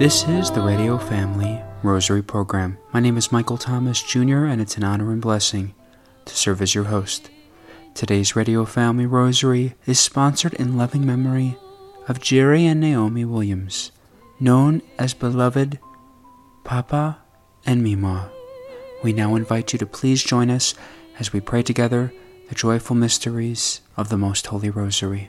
This is the Radio Family Rosary Program. My name is Michael Thomas Jr., and it's an honor and blessing to serve as your host. Today's Radio Family Rosary is sponsored in loving memory of Jerry and Naomi Williams, known as beloved Papa and Mima. We now invite you to please join us as we pray together the joyful mysteries of the Most Holy Rosary.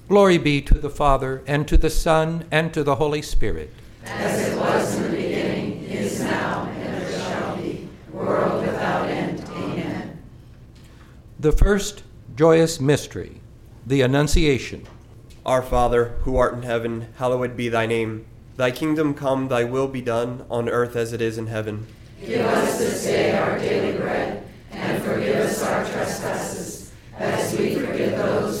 Glory be to the Father, and to the Son, and to the Holy Spirit. As it was in the beginning, is now, and ever shall be, world without end. Amen. The first joyous mystery, the Annunciation. Our Father, who art in heaven, hallowed be thy name. Thy kingdom come, thy will be done, on earth as it is in heaven. Give us this day our daily bread, and forgive us our trespasses, as we forgive those who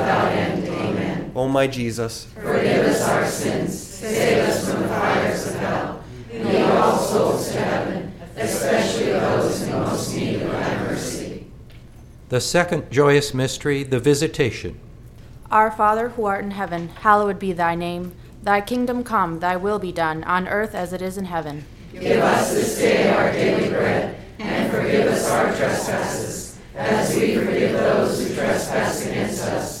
O my Jesus, forgive us our sins, save us from the fires of hell, lead all souls to heaven, especially those in most need of thy mercy. The second joyous mystery, the Visitation. Our Father who art in heaven, hallowed be thy name. Thy kingdom come, thy will be done, on earth as it is in heaven. Give us this day our daily bread, and forgive us our trespasses, as we forgive those who trespass against us.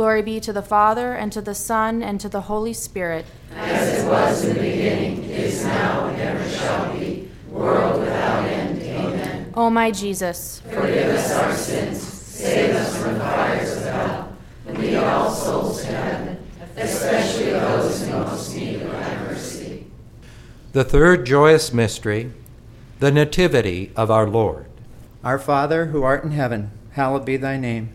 Glory be to the Father, and to the Son, and to the Holy Spirit. As it was in the beginning, is now, and ever shall be, world without end. Amen. O my Jesus, Forgive us our sins, save us from the fires of hell, and lead all souls to heaven, especially those in most need of thy mercy. The third joyous mystery, the Nativity of our Lord. Our Father, who art in heaven, hallowed be thy name.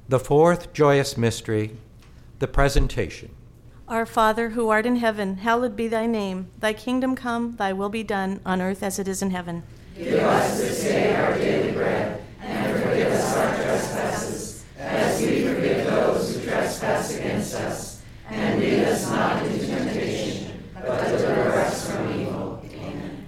The fourth joyous mystery, the presentation. Our Father, who art in heaven, hallowed be thy name. Thy kingdom come, thy will be done, on earth as it is in heaven. Give us this day our daily bread, and forgive us our trespasses, as we forgive those who trespass against us. And lead us not into temptation, but deliver us from evil. Amen.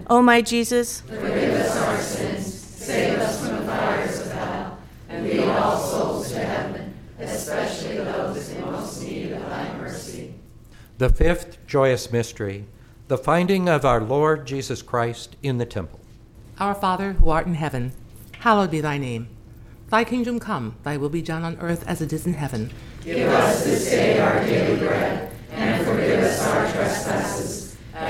Amen. O my Jesus, Forgive us our sins, save us from the fires of hell, and lead all souls to heaven, especially those in most need of thy mercy. The fifth joyous mystery, the finding of our Lord Jesus Christ in the temple. Our Father, who art in heaven, hallowed be thy name. Thy kingdom come, thy will be done on earth as it is in heaven. Give us this day our daily bread, and forgive us our trespasses,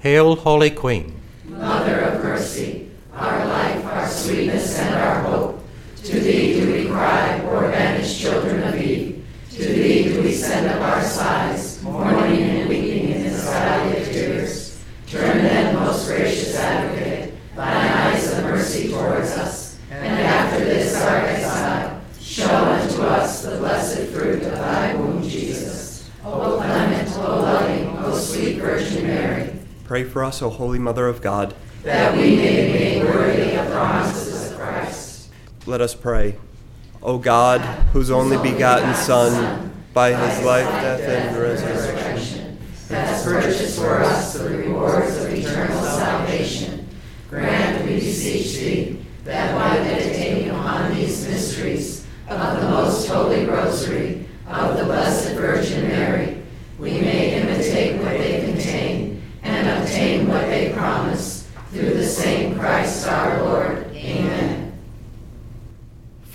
Hail, Holy Queen. Mother of mercy, our life, our sweetness, and our hope. To thee do we cry, poor banished children of Eve. To thee do we send up our sighs, mourning and weeping in this valley of tears. Turn then, most gracious advocate, thine eyes of mercy towards us, and after this our exile, show unto us the blessed fruit of thy womb, Jesus. O clement, O loving, O sweet Virgin Mary, Pray for us, O Holy Mother of God. that we may be made worthy of the promises of Christ. Let us pray. O God, whose only begotten Son, by his life, death, and resurrection, has purchased for us the rewards of eternal salvation, grant, we beseech thee, that by meditating upon these mysteries of the most holy rosary of the Blessed Virgin Mary, we may imitate what they contain and obtain what they promise through the same Christ our Lord. Amen.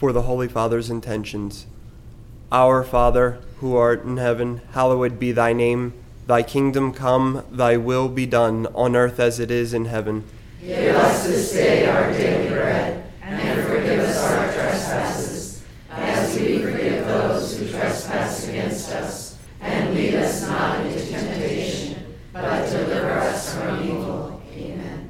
For the Holy Father's intentions. Our Father, who art in heaven, hallowed be thy name. Thy kingdom come, thy will be done, on earth as it is in heaven. Give us this day our daily bread, and forgive us our trespasses, as we forgive those who trespass against us. And lead us not into temptation, but deliver us from evil. Amen.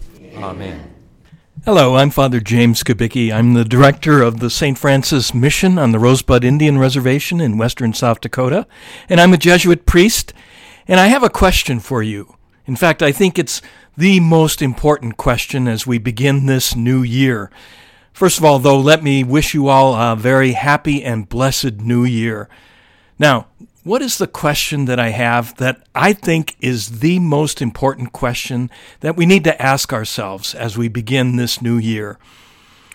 Amen. Hello, I'm Father James Kubicki. I'm the director of the St. Francis Mission on the Rosebud Indian Reservation in western South Dakota, and I'm a Jesuit priest, and I have a question for you. In fact, I think it's the most important question as we begin this new year. First of all, though, let me wish you all a very happy and blessed new year. Now, what is the question that I have that I think is the most important question that we need to ask ourselves as we begin this new year?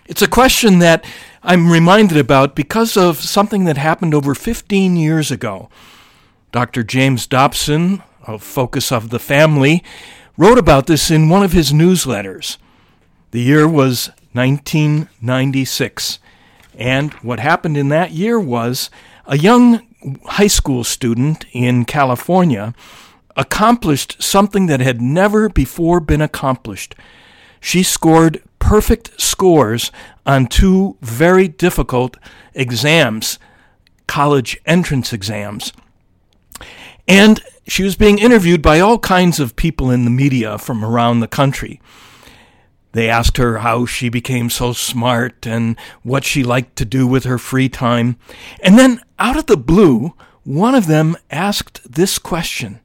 It's a question that I'm reminded about because of something that happened over 15 years ago. Dr. James Dobson, of Focus on the Family, wrote about this in one of his newsletters. The year was 1996. And what happened in that year was a young high school student in California accomplished something that had never before been accomplished. She scored perfect scores on two very difficult exams, college entrance exams. And she was being interviewed by all kinds of people in the media from around the country. They asked her how she became so smart and what she liked to do with her free time. And then, out of the blue, one of them asked this question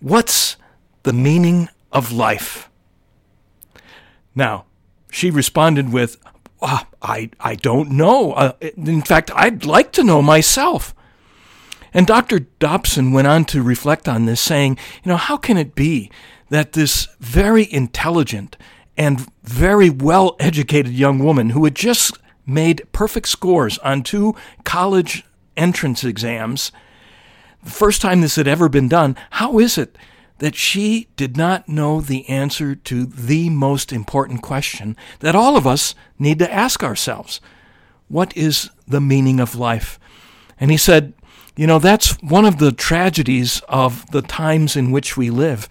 What's the meaning of life? Now, she responded with, oh, I, I don't know. Uh, in fact, I'd like to know myself. And Dr. Dobson went on to reflect on this, saying, You know, how can it be that this very intelligent and very well educated young woman who had just made perfect scores on two college entrance exams, the first time this had ever been done, how is it that she did not know the answer to the most important question that all of us need to ask ourselves What is the meaning of life? And he said, You know, that's one of the tragedies of the times in which we live,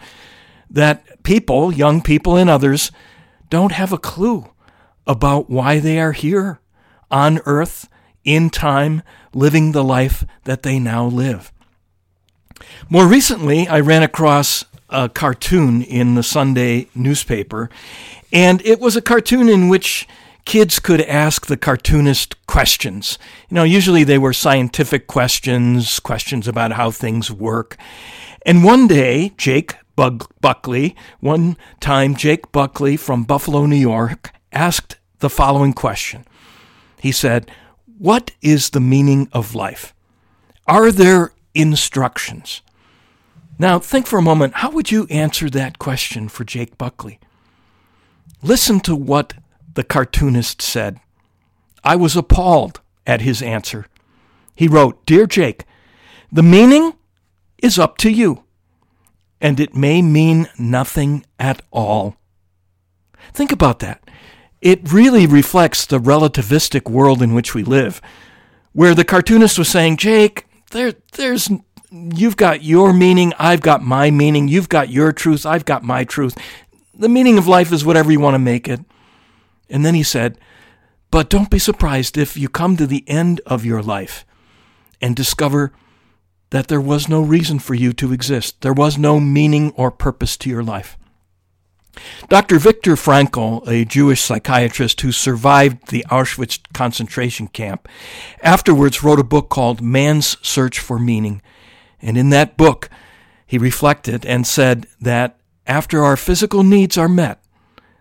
that people, young people and others, don't have a clue about why they are here on earth, in time, living the life that they now live. More recently, I ran across a cartoon in the Sunday newspaper, and it was a cartoon in which kids could ask the cartoonist questions. You know, usually they were scientific questions, questions about how things work. And one day, Jake Buckley, one time, Jake Buckley from Buffalo, New York, asked the following question. He said, What is the meaning of life? Are there instructions? Now, think for a moment how would you answer that question for Jake Buckley? Listen to what the cartoonist said. I was appalled at his answer. He wrote, Dear Jake, the meaning is up to you, and it may mean nothing at all. Think about that. It really reflects the relativistic world in which we live, where the cartoonist was saying, Jake, there, there's you've got your meaning, I've got my meaning, you've got your truth, I've got my truth. The meaning of life is whatever you want to make it. And then he said, But don't be surprised if you come to the end of your life and discover that there was no reason for you to exist. There was no meaning or purpose to your life. Dr. Viktor Frankl, a Jewish psychiatrist who survived the Auschwitz concentration camp, afterwards wrote a book called Man's Search for Meaning. And in that book, he reflected and said that after our physical needs are met,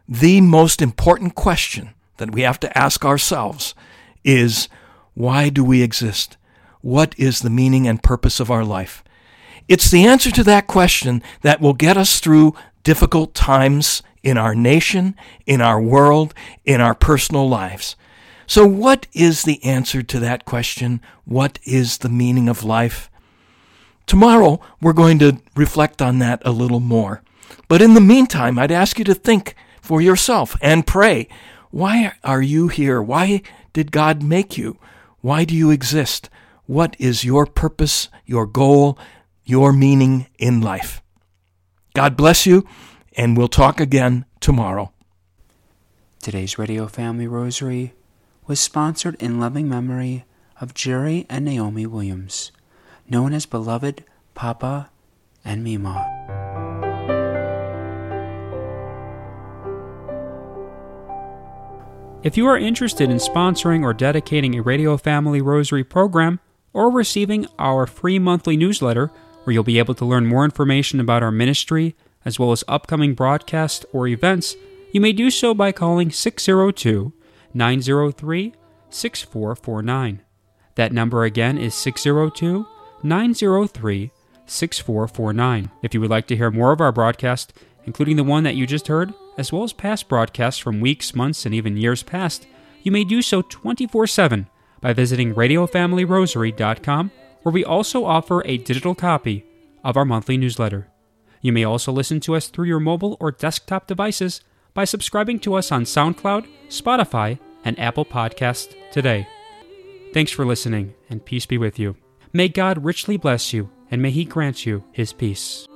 the most important question that we have to ask ourselves is why do we exist? What is the meaning and purpose of our life? It's the answer to that question that will get us through difficult times in our nation, in our world, in our personal lives. So, what is the answer to that question? What is the meaning of life? Tomorrow, we're going to reflect on that a little more. But in the meantime, I'd ask you to think for yourself and pray. Why are you here? Why did God make you? Why do you exist? What is your purpose, your goal, your meaning in life? God bless you, and we'll talk again tomorrow. Today's Radio Family Rosary was sponsored in loving memory of Jerry and Naomi Williams known as beloved Papa and Mima. If you are interested in sponsoring or dedicating a Radio Family Rosary program or receiving our free monthly newsletter, where you'll be able to learn more information about our ministry as well as upcoming broadcasts or events, you may do so by calling 602 903 6449. That number again is 602 903 6449. If you would like to hear more of our broadcast, including the one that you just heard, as well as past broadcasts from weeks, months, and even years past, you may do so 24 7 by visiting RadioFamilyRosary.com, where we also offer a digital copy of our monthly newsletter. You may also listen to us through your mobile or desktop devices by subscribing to us on SoundCloud, Spotify, and Apple Podcasts today. Thanks for listening, and peace be with you. May God richly bless you, and may He grant you His peace.